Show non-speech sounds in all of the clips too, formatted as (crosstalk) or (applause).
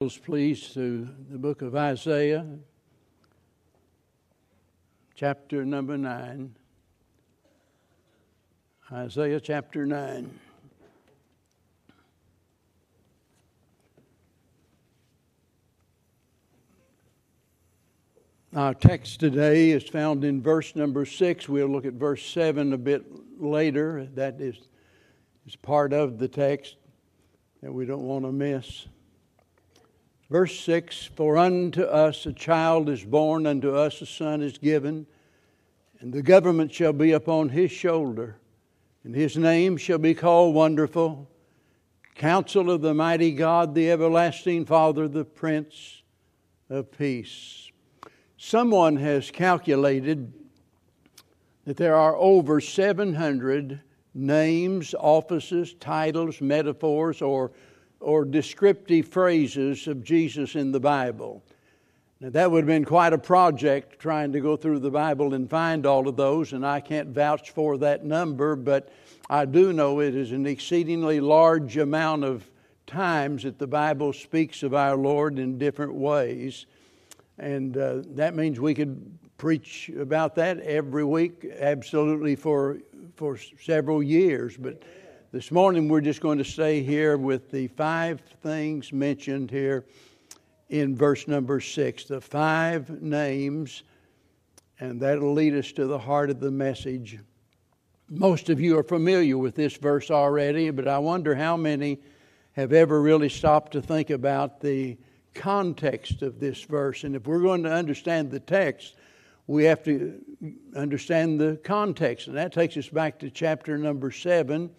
please, to the book of Isaiah, chapter number 9. Isaiah chapter 9. Our text today is found in verse number 6. We'll look at verse 7 a bit later. That is, is part of the text that we don't want to miss. Verse 6 For unto us a child is born, unto us a son is given, and the government shall be upon his shoulder, and his name shall be called Wonderful, Counselor the Mighty God, the Everlasting Father, the Prince of Peace. Someone has calculated that there are over 700 names, offices, titles, metaphors, or or descriptive phrases of Jesus in the Bible. Now, that would have been quite a project trying to go through the Bible and find all of those, and I can't vouch for that number, but I do know it is an exceedingly large amount of times that the Bible speaks of our Lord in different ways. And uh, that means we could preach about that every week, absolutely for, for several years. But this morning, we're just going to stay here with the five things mentioned here in verse number six. The five names, and that'll lead us to the heart of the message. Most of you are familiar with this verse already, but I wonder how many have ever really stopped to think about the context of this verse. And if we're going to understand the text, we have to understand the context. And that takes us back to chapter number seven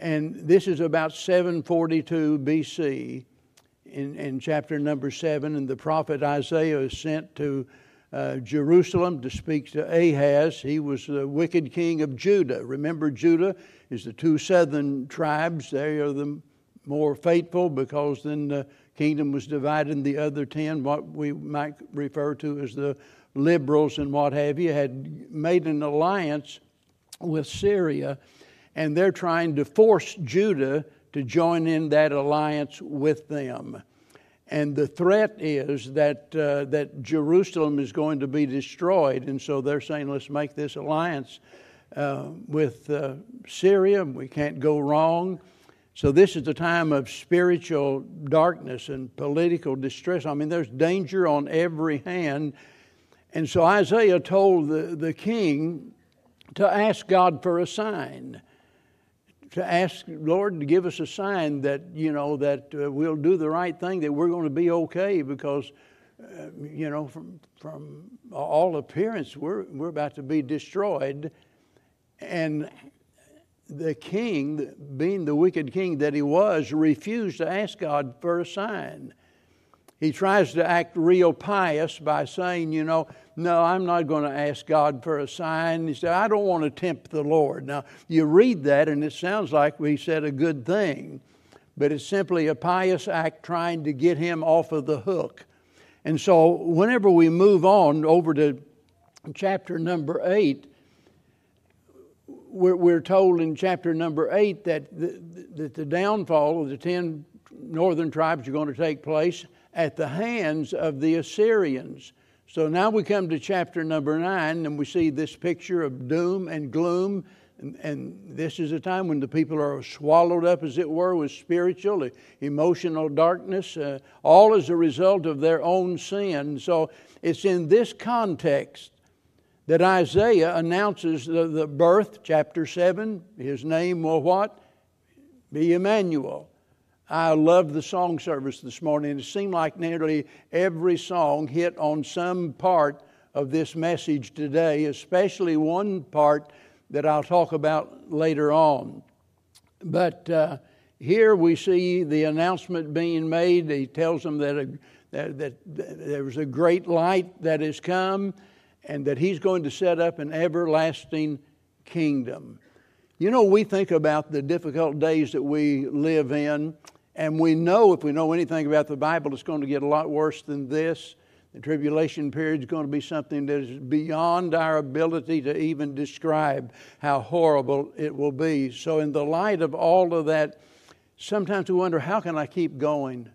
and this is about 742 BC in, in chapter number 7. And the prophet Isaiah is sent to uh, Jerusalem to speak to Ahaz. He was the wicked king of Judah. Remember, Judah is the two southern tribes. They are the more faithful because then the kingdom was divided, and the other ten, what we might refer to as the liberals and what have you, had made an alliance with Syria and they're trying to force Judah to join in that alliance with them. And the threat is that, uh, that Jerusalem is going to be destroyed. And so they're saying, let's make this alliance uh, with uh, Syria. We can't go wrong. So this is a time of spiritual darkness and political distress. I mean, there's danger on every hand. And so Isaiah told the, the king to ask God for a sign to ask Lord to give us a sign that you know that uh, we'll do the right thing, that we're going to be okay, because uh, you know from from all appearance we're we're about to be destroyed, and the king, being the wicked king that he was, refused to ask God for a sign. He tries to act real pious by saying, you know, no, I'm not going to ask God for a sign. He said, I don't want to tempt the Lord. Now, you read that and it sounds like we said a good thing, but it's simply a pious act trying to get him off of the hook. And so, whenever we move on over to chapter number eight, we're, we're told in chapter number eight that the, that the downfall of the ten northern tribes are going to take place at the hands of the Assyrians. So now we come to chapter number nine, and we see this picture of doom and gloom. And, and, this is a time when the people are swallowed up, as it were, with spiritual, emotional darkness, uh, all as a result of their own sin. So it's in this context that Isaiah announces the, the birth, chapter 7. His name will what? Be Emmanuel. I loved the song service this morning. It seemed like nearly every song hit on some part of this message today, especially one part that I'll talk about later on. But uh, here we see the announcement being made. He tells them that, a, that, that, there was a great light that has come and that he's going to set up an everlasting kingdom. You know, we think about the difficult days that we live in and we know, if we know anything about the Bible, it's going to get a lot worse than this. The tribulation period is going to be something that is beyond our ability to even describe how horrible it will be. So, in the light of all of that, sometimes we wonder, how can I keep going?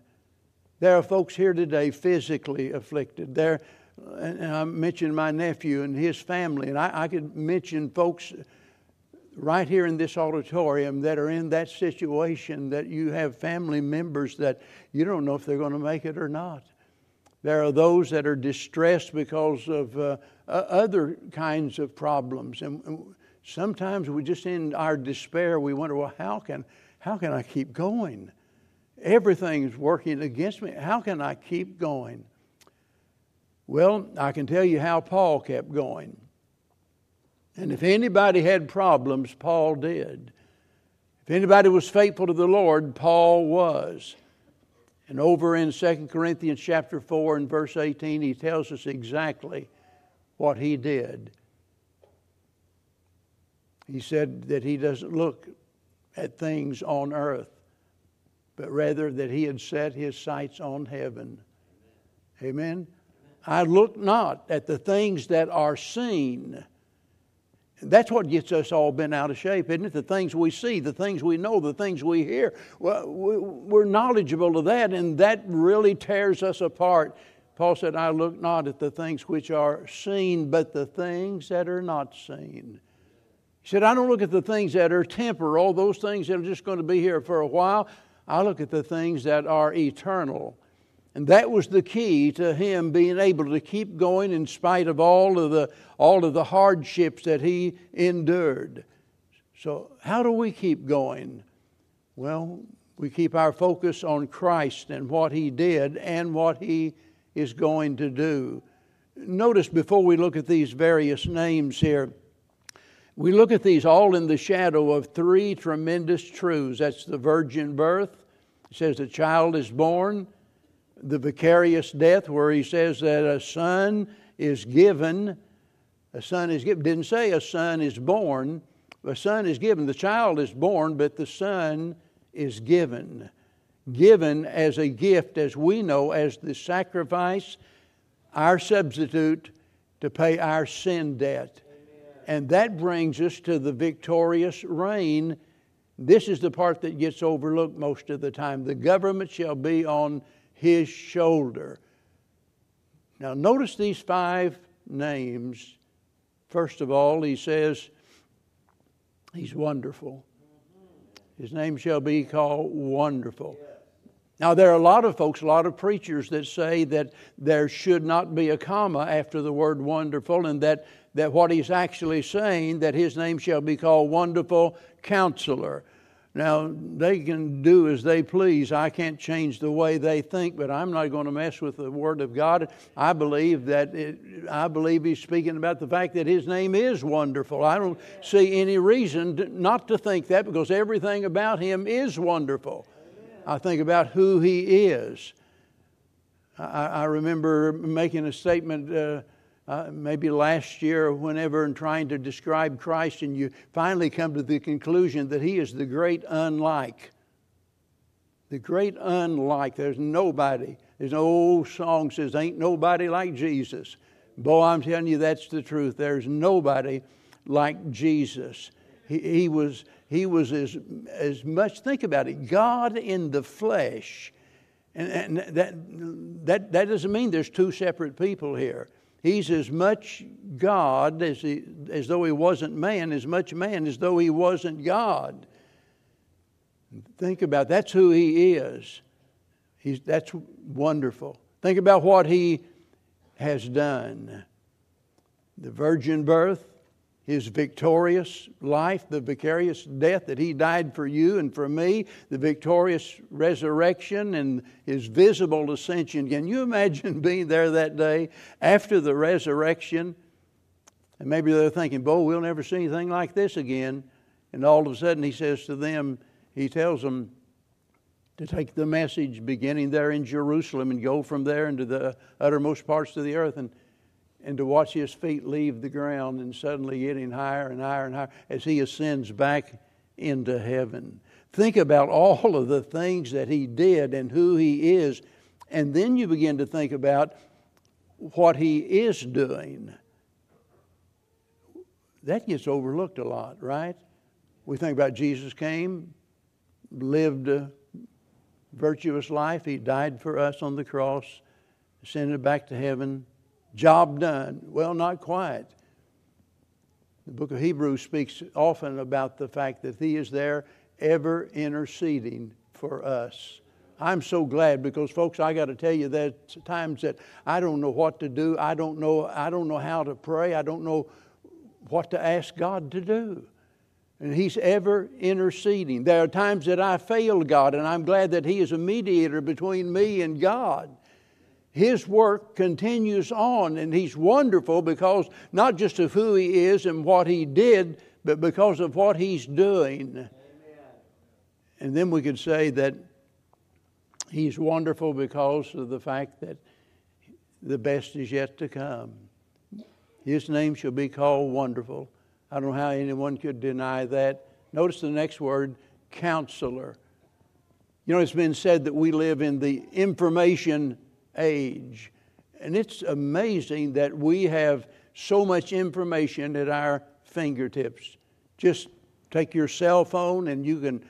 There are folks here today physically afflicted. There, and I mentioned my nephew and his family, and I, I could mention folks right here in this auditorium that are in that situation that you have family members that you don't know if they're going to make it or not. There are those that are distressed because of uh, other kinds of problems. And sometimes we just, in our despair, we wonder, well, how can, how can I keep going? Everything's working against me. How can I keep going? Well, I can tell you how Paul kept going. And if anybody had problems, Paul did. If anybody was faithful to the Lord, Paul was. And over in 2 Corinthians chapter 4 and verse 18, he tells us exactly what he did. He said that he doesn't look at things on earth, but rather that he had set his sights on heaven. Amen. I look not at the things that are seen. That's what gets us all bent out of shape, isn't it? The things we see, the things we know, the things we hear. Well, we're knowledgeable of that, and that really tears us apart. Paul said, I look not at the things which are seen, but the things that are not seen. He said, I don't look at the things that are temporal, those things that are just going to be here for a while. I look at the things that are eternal. And that was the key to him being able to keep going in spite of all of the, all of the hardships that he endured. So, how do we keep going? Well, we keep our focus on Christ and what he did and what he is going to do. Notice before we look at these various names here, we look at these all in the shadow of three tremendous truths. That's the virgin birth. It says the child is born the vicarious death where he says that a son is given. A son is given. Didn't say a son is born. A son is given. The child is born, but the son is given. Given as a gift, as we know, as the sacrifice, our substitute to pay our sin debt. And that brings us to the victorious reign. This is the part that gets overlooked most of the time. The government shall be on his shoulder. Now, notice these five names. First of all, he says, He's wonderful. His name shall be called Wonderful. Now, there are a lot of folks, a lot of preachers that say that there should not be a comma after the word wonderful, and that, that what he's actually saying, that his name shall be called Wonderful Counselor. Now, they can do as they please. I can't change the way they think, but I'm not going to mess with the Word of God. I believe that it, I believe He's speaking about the fact that His name is wonderful. I don't see any reason to, not to think that because everything about Him is wonderful. I think about who He is. I, I remember making a statement. Uh, uh, maybe last year or whenever in trying to describe Christ, and you finally come to the conclusion that He is the great unlike. The great unlike. There's nobody. There's an old song says, Ain't nobody like Jesus. Boy, I'm telling you, that's the truth. There's nobody like Jesus. He, he was, he was as, as much, think about it, God in the flesh. And, and that, that, that doesn't mean there's two separate people here. He's as much God as, he, as though he wasn't man, as much man as though he wasn't God. Think about that's who he is. He's, that's wonderful. Think about what he has done. The virgin birth, his victorious life, the vicarious death that he died for you and for me, the victorious resurrection and his visible ascension. Can you imagine (laughs) being there that day after the resurrection? And maybe they're thinking, Bo, we'll never see anything like this again. And all of a sudden he says to them, he tells them to take the message beginning there in Jerusalem and go from there into the uttermost parts of the earth and and to watch his feet leave the ground and suddenly getting higher and higher and higher as he ascends back into heaven. Think about all of the things that he did and who he is, and then you begin to think about what he is doing. That gets overlooked a lot, right? We think about Jesus came, lived a virtuous life. He died for us on the cross, ascended back to heaven. Job done. Well, not quite. The book of Hebrews speaks often about the fact that He is there ever interceding for us. I'm so glad because folks, I got to tell you that times that I don't know what to do. I don't know I don't know how to pray. I don't know what to ask God to do. And He's ever interceding. There are times that I fail God, and I'm glad that He is a mediator between me and God. His work continues on, and He's wonderful because not just of who He is and what He did, but because of what He's doing. Amen. And then we could say that He's wonderful because of the fact that the best is yet to come. His name shall be called Wonderful. I don't know how anyone could deny that. Notice the next word, counselor. You know, it's been said that we live in the information age. And it's amazing that we have so much information at our fingertips. Just take your cell phone and you can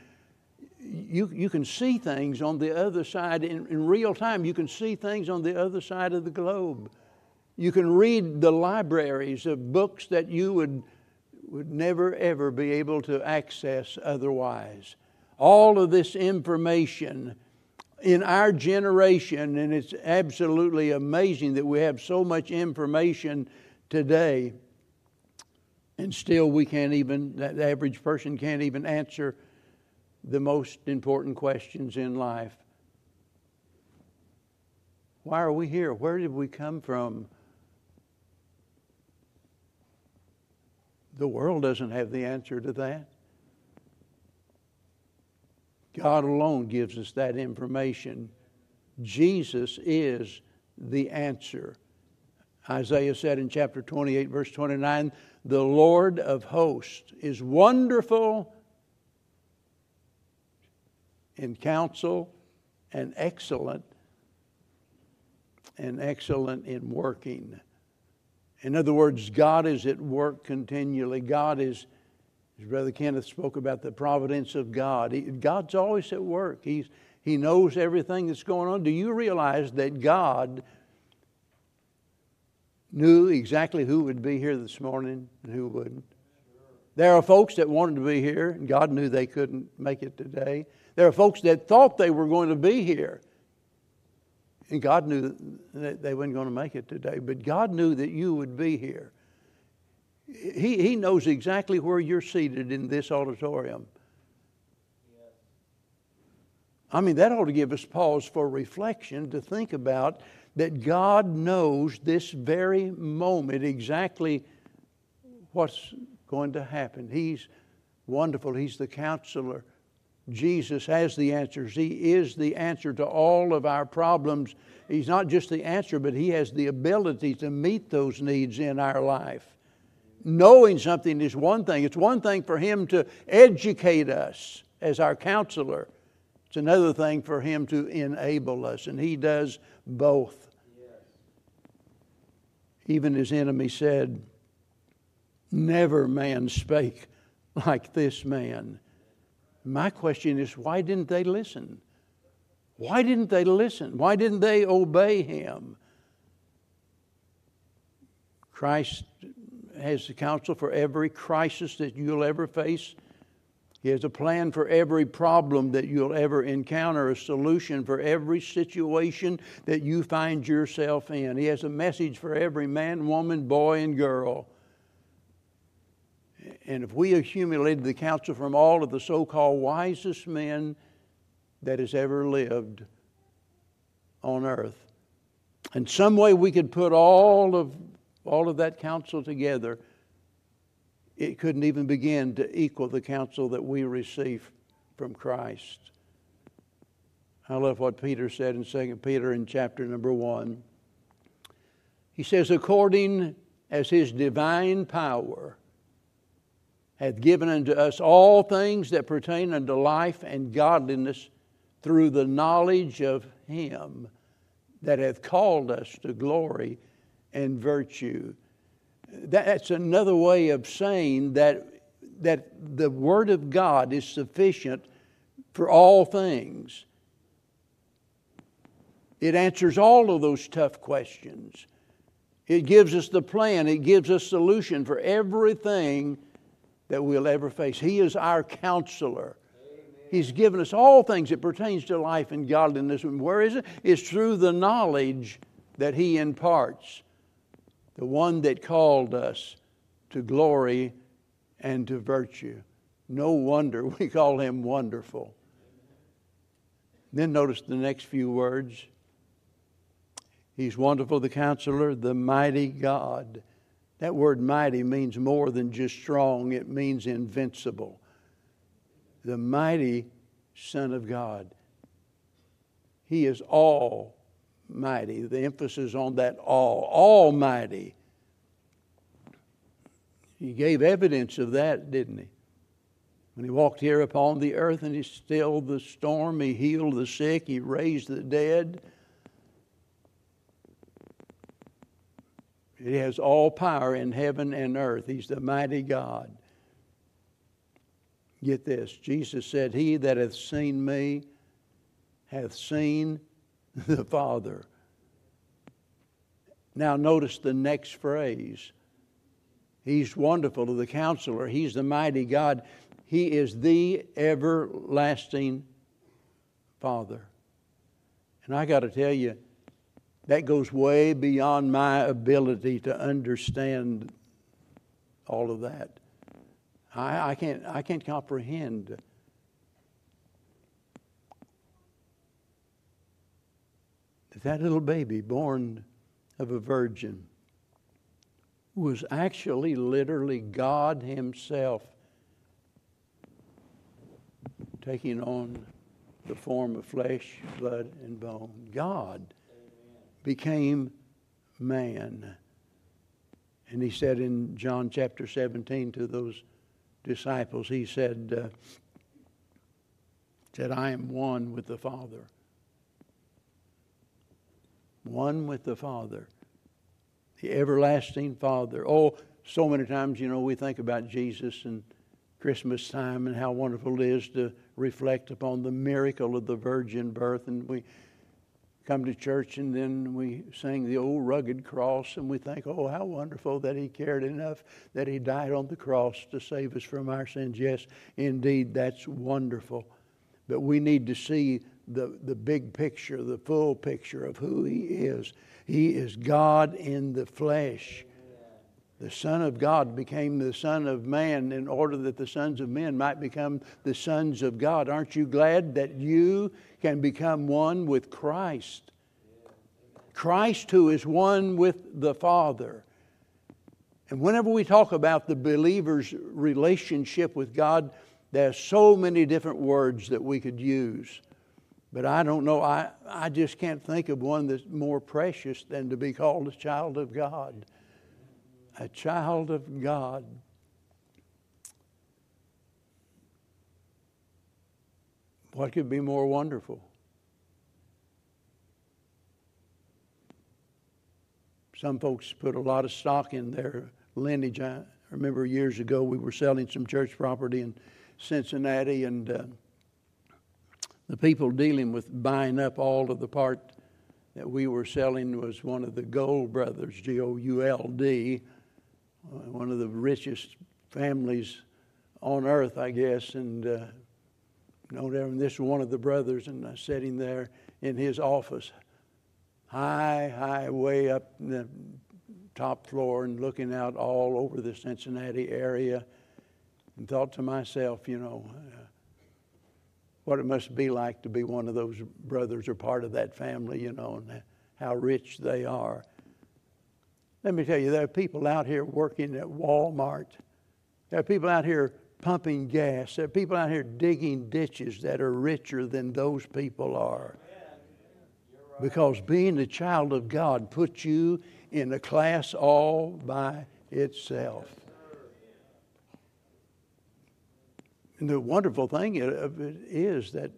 you, you can see things on the other side in, in real time. You can see things on the other side of the globe. You can read the libraries of books that you would, would never, ever be able to access otherwise. All of this information in our generation, and it's absolutely amazing that we have so much information today, and still we can't even, the average person can't even answer the most important questions in life. Why are we here? Where did we come from? The world doesn't have the answer to that. God alone gives us that information. Jesus is the answer. Isaiah said in chapter 28, verse 29, the Lord of hosts is wonderful in counsel and excellent and excellent in working. In other words, God is at work continually. God is, as Brother Kenneth spoke about the providence of God, he, God's always at work. He's, he knows everything that's going on. Do you realize that God knew exactly who would be here this morning and who wouldn't? There are folks that wanted to be here, and God knew they couldn't make it today. There are folks that thought they were going to be here. And God knew that they weren't going to make it today, but God knew that you would be here. He, he knows exactly where you're seated in this auditorium. I mean, that ought to give us pause for reflection to think about that God knows this very moment exactly what's going to happen. He's wonderful, He's the counselor. Jesus has the answers. He is the answer to all of our problems. He's not just the answer, but He has the ability to meet those needs in our life. Knowing something is one thing, it's one thing for Him to educate us as our counselor, it's another thing for Him to enable us, and He does both. Even His enemy said, Never man spake like this man. My question is why didn't they listen? Why didn't they listen? Why didn't they obey him? Christ has the counsel for every crisis that you'll ever face. He has a plan for every problem that you'll ever encounter, a solution for every situation that you find yourself in. He has a message for every man, woman, boy, and girl. And if we accumulated the counsel from all of the so called wisest men that has ever lived on earth, in some way we could put all of, all of that counsel together, it couldn't even begin to equal the counsel that we receive from Christ. I love what Peter said in 2 Peter in chapter number 1. He says, according as his divine power hath given unto us all things that pertain unto life and godliness through the knowledge of Him that hath called us to glory and virtue. That's another way of saying that, that the Word of God is sufficient for all things. It answers all of those tough questions. It gives us the plan, it gives us solution for everything that we'll ever face. He is our counselor. He's given us all things that pertains to life and godliness. And where is it? It's through the knowledge that He imparts. The one that called us to glory and to virtue. No wonder (laughs) we call Him wonderful. Then notice the next few words. He's wonderful, the counselor, the mighty God. That word mighty means more than just strong, it means invincible. The mighty Son of God. He is almighty. The emphasis on that all, almighty. He gave evidence of that, didn't he? When he walked here upon the earth and he stilled the storm, he healed the sick, he raised the dead. He has all power in heaven and earth. He's the mighty God. Get this Jesus said, He that hath seen me hath seen (laughs) the Father. Now, notice the next phrase. He's wonderful to the counselor. He's the mighty God. He is the everlasting Father. And I got to tell you, that goes way beyond my ability to understand all of that. I, I, can't, I can't comprehend. That, little baby born of a virgin was actually literally God Himself taking on the form of flesh, blood, and bone. God became man. And he said in John chapter 17 to those disciples, he said, uh, said, I am one with the Father. One with the Father. The everlasting Father. Oh, so many times, you know, we think about Jesus and Christmas time and how wonderful it is to reflect upon the miracle of the virgin birth. And we come to church and then we sing the old rugged cross and we think, oh, how wonderful that He cared enough that He died on the cross to save us from our sins. Yes, indeed, that's wonderful. But we need to see the, the big picture, the full picture of who He is. He is God in the flesh. The Son of God became the Son of man in order that the sons of men might become the sons of God. Aren't you glad that you can become one with Christ? Christ, who is one with the Father. And whenever we talk about the believer's relationship with God, there's so many different words that we could use. But I don't know, I, I just can't think of one that's more precious than to be called a child of God a child of God. What could be more wonderful? Some folks put a lot of stock in their lineage. I remember years ago we were selling some church property in Cincinnati, and uh, the people dealing with buying up all of the part that we were selling was one of the Gould brothers, G O U L D, one of the richest families on earth, I guess. And uh, you know, this was one of the brothers, and I'm sitting there in his office, high, high, way up in the top floor, and looking out all over the Cincinnati area, and thought to myself, you know. Uh, what it must be like to be one of those brothers or part of that family, you know, and how rich they are. Let me tell you, there are people out here working at Walmart. There are people out here pumping gas. There are people out here digging ditches that are richer than those people are. Because being a child of God puts you in a class all by itself. And the wonderful thing of it is that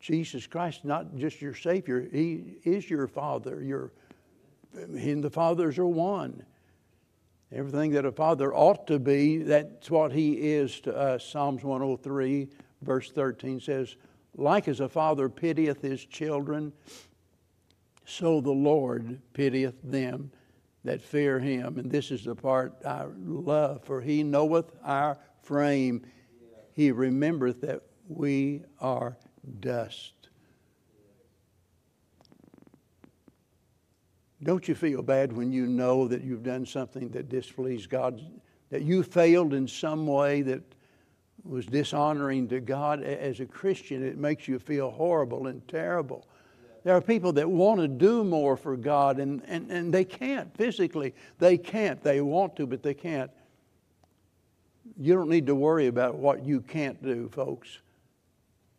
Jesus Christ, not just your Savior, He is your Father, your he and the fathers are one. Everything that a father ought to be, that's what he is to us. Psalms 103, verse 13 says, Like as a father pitieth his children, So the Lord pitieth them that fear him. And this is the part I love, for he knoweth our frame. He remembereth that we are dust. Don't you feel bad when you know that you've done something that displeased God, that you failed in some way that was dishonoring to God? As a Christian, it makes you feel horrible and terrible. There are people that want to do more for God and, and, and they can't physically. They can't. They want to, but they can't. You don't need to worry about what you can't do, folks.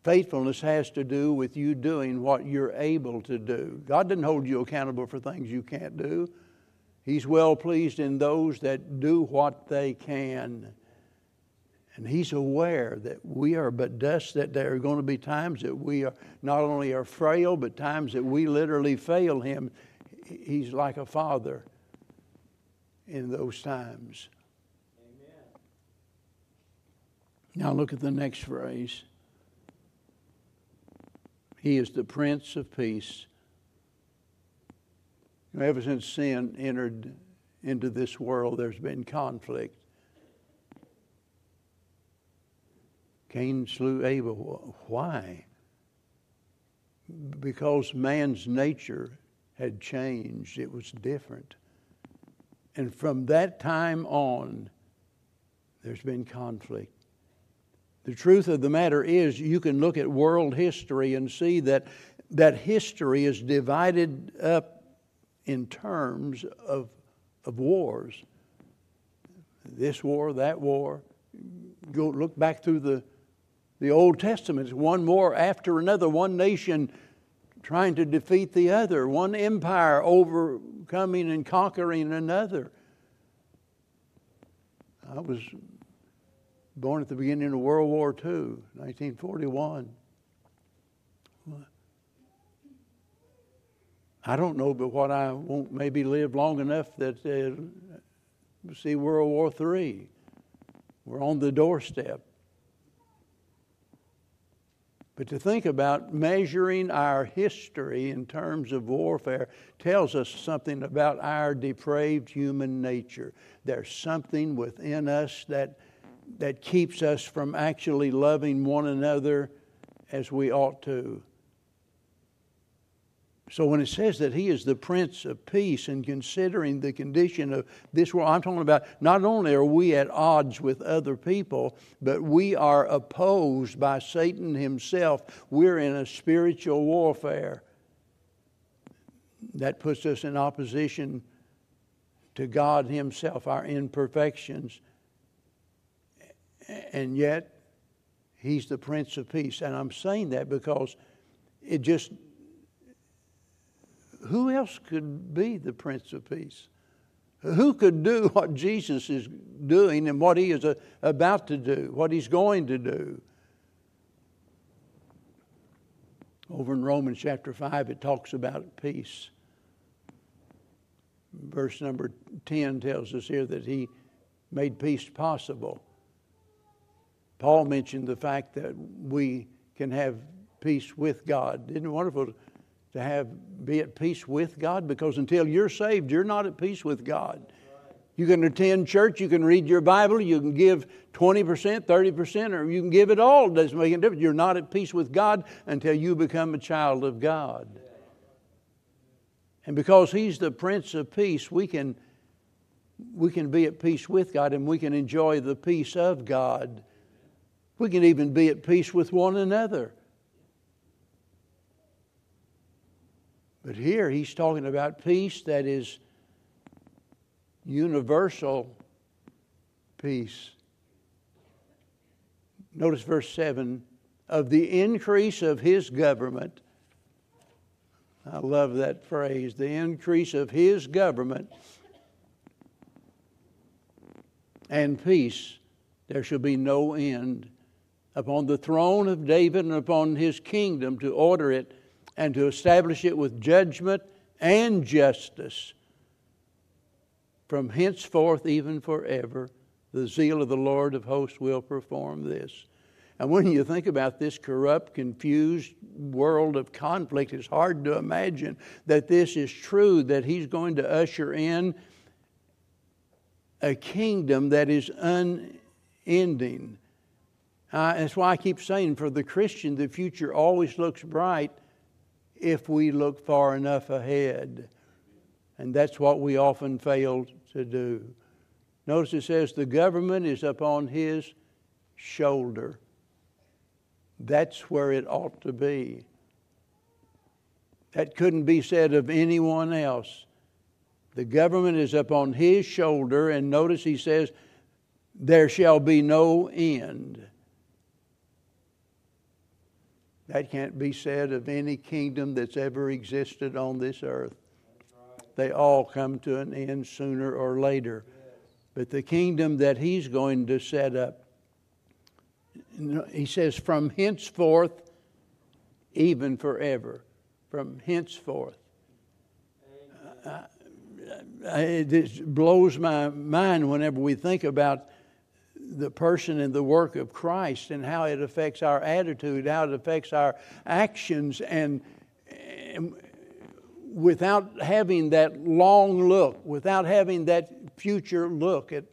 Faithfulness has to do with you doing what you're able to do. God doesn't hold you accountable for things you can't do. He's well pleased in those that do what they can. And he's aware that we are but dust, that there are going to be times that we are not only are frail, but times that we literally fail him. He's like a father in those times. Amen. Now look at the next phrase. He is the Prince of Peace. Ever since sin entered into this world, there's been conflict. Cain slew Abel. Why? Because man's nature had changed, it was different. And from that time on, there's been conflict. The truth of the matter is, you can look at world history and see that that history is divided up in terms of, of wars. This war, that war. Go look back through the, the Old Testament. One war after another, one nation trying to defeat the other, one empire overcoming and conquering another. I was born at the beginning of World War II, 1941. I don't know, but what I won't maybe live long enough that uh, see World War III. We're on the doorstep. But to think about measuring our history in terms of warfare tells us something about our depraved human nature. There's something within us that that keeps us from actually loving one another as we ought to. So when it says that he is the Prince of Peace and considering the condition of this world, I'm talking about not only are we at odds with other people, but we are opposed by Satan himself. We're in a spiritual warfare. That puts us in opposition to God himself, our imperfections and yet he's the Prince of Peace. And I'm saying that because it just, who else could be the Prince of Peace? Who could do (laughs) what Jesus is doing and what he is uh, about to do, what he's going to do? Over in Romans chapter 5, it talks about peace. Verse number 10 tells us here that he made peace possible. Paul mentioned the fact that we can have peace with God. Isn't it wonderful to have be at peace with God? Because until you're saved, you're not at peace with God. You can attend church, you can read your Bible, you can give 20%, 30%, or you can give it all. It doesn't make any difference. You're not at peace with God until you become a child of God. And because He's the Prince of Peace, we can, we can be at peace with God and we can enjoy the peace of God we can even be at peace with one another. But here he's talking about peace that is universal peace. Notice verse 7 of the increase of his government. I love that phrase the increase of his government and peace, there shall be no end upon the throne of David and upon his kingdom to order it and to establish it with judgment and justice from henceforth even forever. The zeal of the Lord of hosts will perform this. And when you think about this corrupt, confused world of conflict, it's hard to imagine that this is true, that He's going to usher in a kingdom that is unending. Uh, that's why I keep saying for the Christian, the future always looks bright if we look far enough ahead. And that's what we often fail to do. Notice it says the government is upon his shoulder. That's where it ought to be. That couldn't be said of anyone else. The government is upon his shoulder, and notice he says, There shall be no end. That can't be said of any kingdom that's ever existed on this earth. They all come to an end sooner or later. But the kingdom that he's going to set up, he says, from henceforth, even forever. From henceforth. Uh, it blows my mind whenever we think about the person and the work of Christ and how it affects our attitude, how it affects our actions, and, and without having that long look, without having that future look at,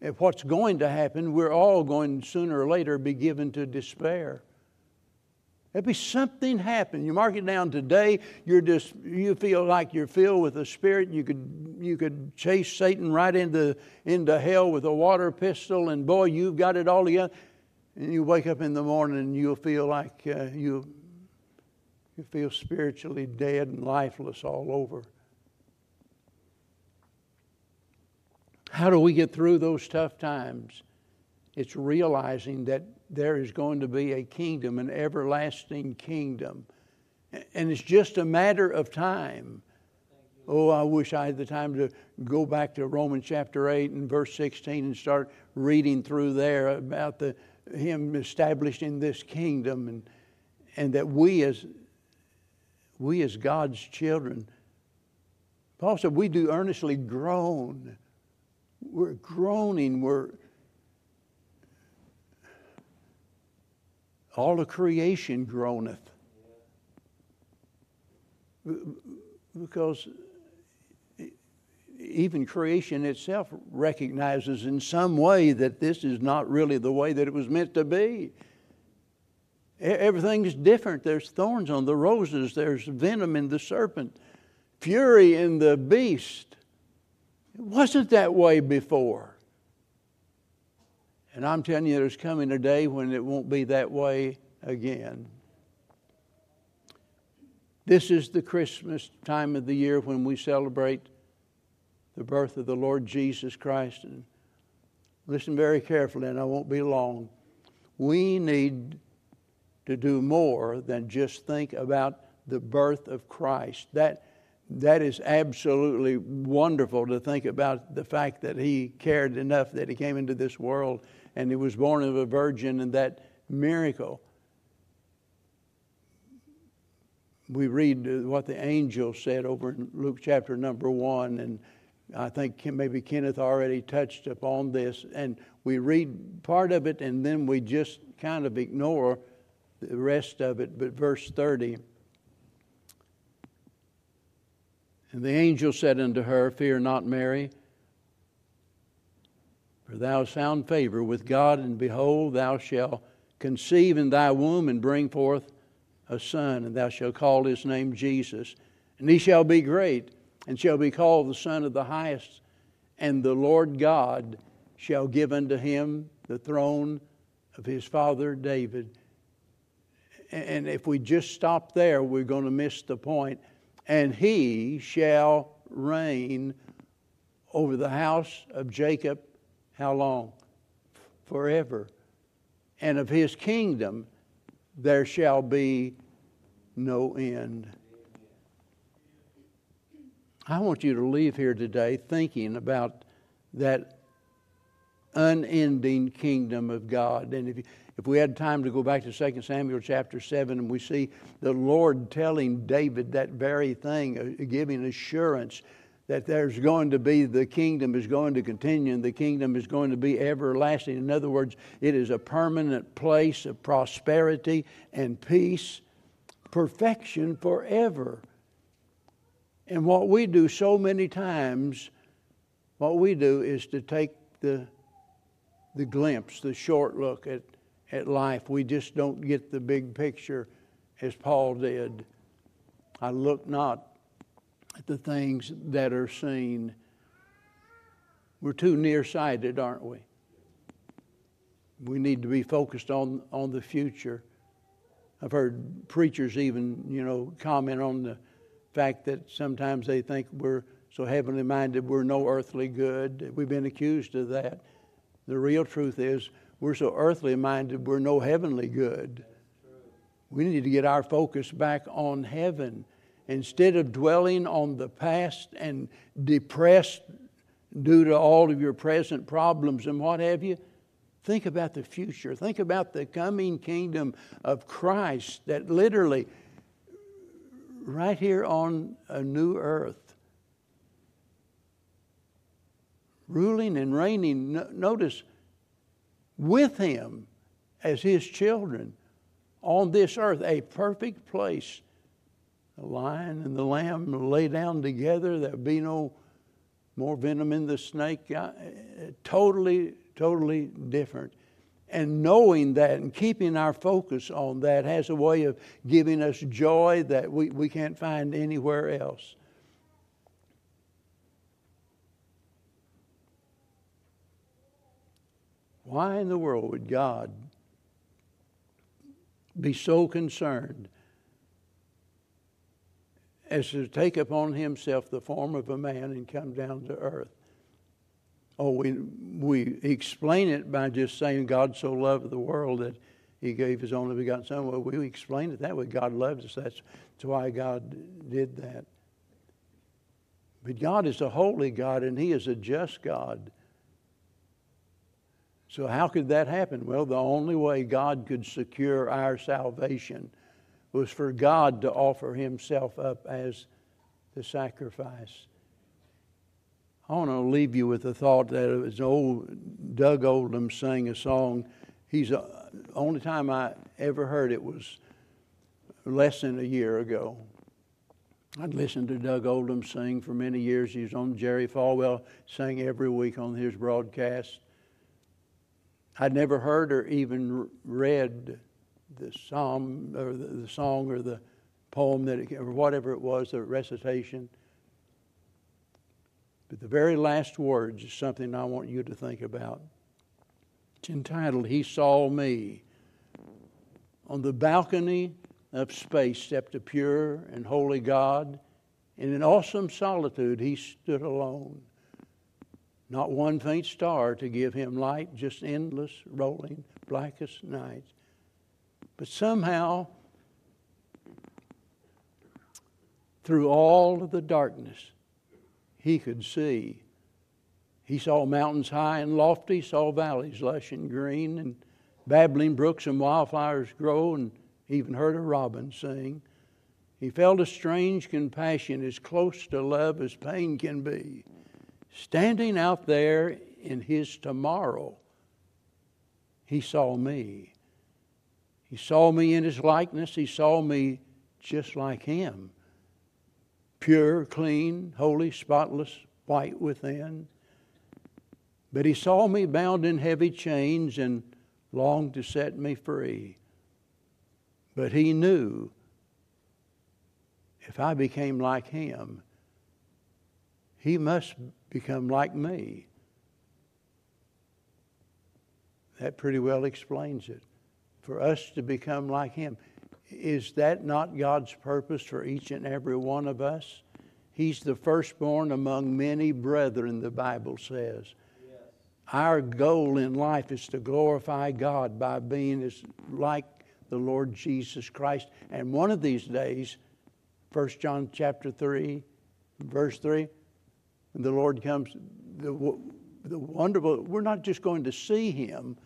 at what's going to happen, we're all going sooner or later be given to despair. There'll be something happen. You mark it down today, you're just you feel like you're filled with the Spirit. You could you could chase Satan right into into hell with a water pistol, and boy, you've got it all together. And you wake up in the morning and you'll feel like uh, you you feel spiritually dead and lifeless all over. How do we get through those tough times? It's realizing that there is going to be a kingdom, an everlasting kingdom. And it's just a matter of time. Oh, I wish I had the time to go back to Romans chapter 8 and verse 16 and start reading through there about the, him establishing this kingdom and, and that we as, we as God's children, Paul said, we do earnestly groan. We're groaning. We're all of creation groaneth. Because even creation itself recognizes in some way that this is not really the way that it was meant to be. Everything's different. There's thorns on the roses, there's venom in the serpent, fury in the beast. It wasn't that way before. And I'm telling you, there's coming a day when it won't be that way again. This is the Christmas time of the year when we celebrate the birth of the Lord Jesus Christ. And listen very carefully, and I won't be long. We need to do more than just think about the birth of Christ. That, that is absolutely wonderful to think about the fact that He cared enough that He came into this world and he was born of a virgin, and that miracle. We read what the angel said over in Luke chapter number one, and I think maybe Kenneth already touched upon this. And we read part of it, and then we just kind of ignore the rest of it. But verse 30 And the angel said unto her, Fear not, Mary. For thou hast found favor with God, and behold, thou shalt conceive in thy womb and bring forth a son, and thou shalt call his name Jesus. And he shall be great, and shall be called the Son of the Highest. And the Lord God shall give unto him the throne of his father David. And if we just stop there, we're going to miss the point. And he shall reign over the house of Jacob how long? Forever. And of his kingdom there shall be no end. I want you to leave here today thinking about that unending kingdom of God. And if, you, if we had time to go back to 2 Samuel chapter 7, and we see the Lord telling David that very thing, uh, giving assurance that there's going to be the kingdom is going to continue and the kingdom is going to be everlasting. In other words, it is a permanent place of prosperity and peace, perfection forever. And what we do so many times, what we do is to take the, the glimpse, the short look at, at life. We just don't get the big picture as Paul did. I look not at the things that are seen. We're too nearsighted, aren't we? We need to be focused on, on the future. I've heard preachers even, you know, comment on the fact that sometimes they think we're so heavenly minded we're no earthly good. We've been accused of that. The real truth is we're so earthly minded we're no heavenly good. We need to get our focus back on heaven instead of dwelling on the past and depressed due to all of your present problems and what have you, think about the future. Think about the coming kingdom of Christ that literally, right here on a new earth, ruling and reigning, notice, with Him as His children on this earth, a perfect place the lion and the lamb lay down together. There'd be no more venom in the snake. Totally, totally different. And knowing that and keeping our focus on that has a way of giving us joy that we, we can't find anywhere else. Why in the world would God be so concerned as to take upon himself the form of a man and come down to earth. Oh, we, we explain it by just saying God so loved the world that he gave his only begotten son. Well, we explain it that way. God loves us. That's, that's why God did that. But God is a holy God and he is a just God. So, how could that happen? Well, the only way God could secure our salvation was for God to offer himself up as the sacrifice. I want to leave you with the thought that it was old Doug Oldham sang a song. He's the uh, only time I ever heard it was less than a year ago. I'd listened to Doug Oldham sing for many years. He was on Jerry Falwell, sang every week on his broadcast. I'd never heard or even read the psalm or the, the song or the poem that it, or whatever it was, the recitation. But the very last words is something I want you to think about. It's entitled, He Saw Me. On the balcony of space stepped a pure and holy God. In an awesome solitude, he stood alone. Not one faint star to give him light, just endless, rolling, blackest night. But somehow, through all of the darkness, he could see. He saw mountains high and lofty, saw valleys lush and green, and babbling brooks and wildflowers grow, and even heard a robin sing. He felt a strange compassion as close to love as pain can be. Standing out there in his tomorrow, he saw me. He saw me in his likeness. He saw me just like him pure, clean, holy, spotless, white within. But he saw me bound in heavy chains and longed to set me free. But he knew if I became like him, he must become like me. That pretty well explains it for us to become like Him. Is that not God's purpose for each and every one of us? He's the firstborn among many brethren, the Bible says. Our goal in life is to glorify God by being as like the Lord Jesus Christ. And one of these days, 1 John chapter 3, verse 3, when the Lord comes, the, the wonderful, we're not just going to see Him,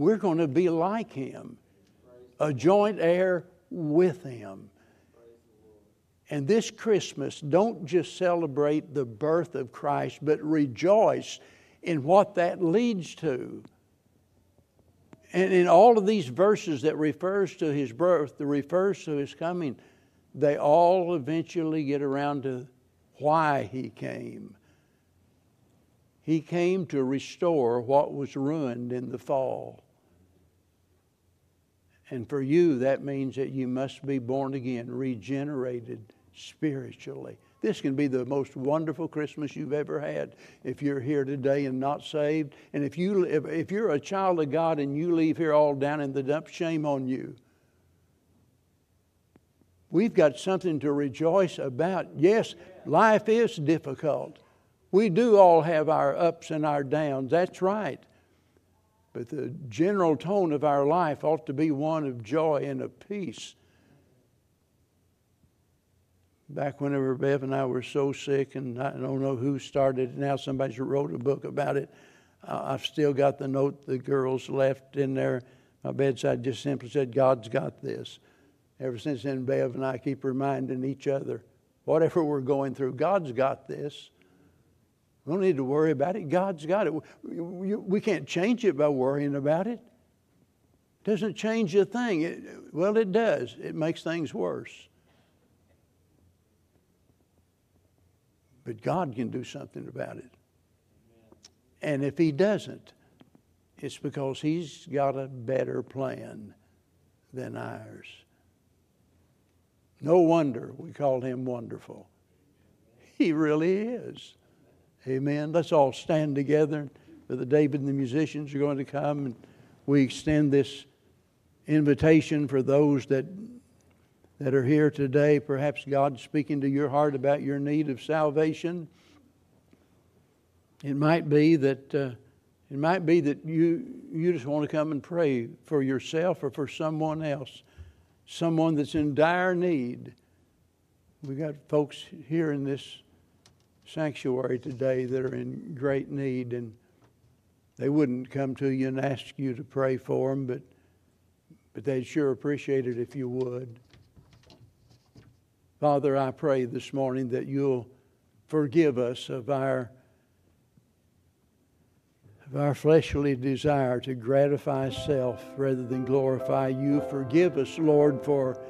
we're going to be like him, a joint heir with him. And this Christmas, don't just celebrate the birth of Christ, but rejoice in what that leads to. And in all of these verses that refers to his birth, that refers to his coming, they all eventually get around to why he came. He came to restore what was ruined in the fall. And for you, that means that you must be born again, regenerated spiritually. This can be the most wonderful Christmas you've ever had if you're here today and not saved. And if, you, if, if you're a child of God and you leave here all down in the dumps, shame on you. We've got something to rejoice about. Yes, life is difficult. We do all have our ups and our downs. That's right. But the general tone of our life ought to be one of joy and of peace. Back whenever Bev and I were so sick, and I don't know who started it now, somebody wrote a book about it. I've still got the note the girls left in there. My bedside just simply said, God's got this. Ever since then, Bev and I keep reminding each other, whatever we're going through, God's got this. We don't need to worry about it. God's got it. We can't change it by worrying about it. It doesn't change a thing. It, well, it does. It makes things worse. But God can do something about it. And if He doesn't, it's because He's got a better plan than ours. No wonder we call Him wonderful. He really is. Amen. Let's all stand together. Brother David and the musicians are going to come, and we extend this invitation for those that that are here today. Perhaps God's speaking to your heart about your need of salvation. It might be that uh, it might be that you you just want to come and pray for yourself or for someone else, someone that's in dire need. We got folks here in this sanctuary today that are in great need, and they wouldn't come to you and ask you to pray for them, but, but they'd sure appreciate it if you would. Father, I pray this morning that you'll forgive us of our of our fleshly desire to gratify self rather than glorify you. Forgive us, Lord, for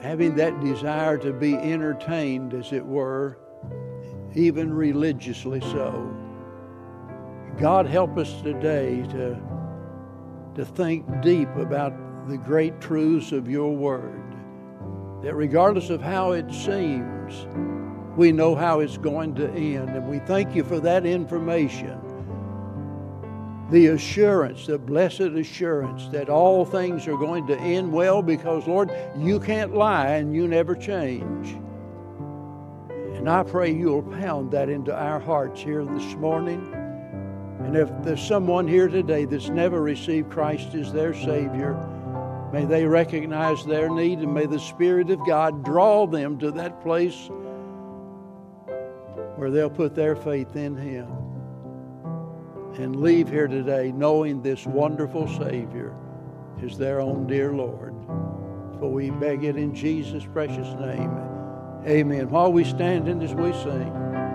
having that desire to be entertained, as it were, even religiously so. God, help us today to, to think deep about the great truths of your word. That regardless of how it seems, we know how it's going to end. And we thank you for that information. The assurance, the blessed assurance that all things are going to end well because, Lord, you can't lie and you never change. And I pray you'll pound that into our hearts here this morning. And if there's someone here today that's never received Christ as their Savior, may they recognize their need and may the Spirit of God draw them to that place where they'll put their faith in Him and leave here today knowing this wonderful Savior is their own dear Lord. For we beg it in Jesus' precious name. Amen. While we stand in as we sing.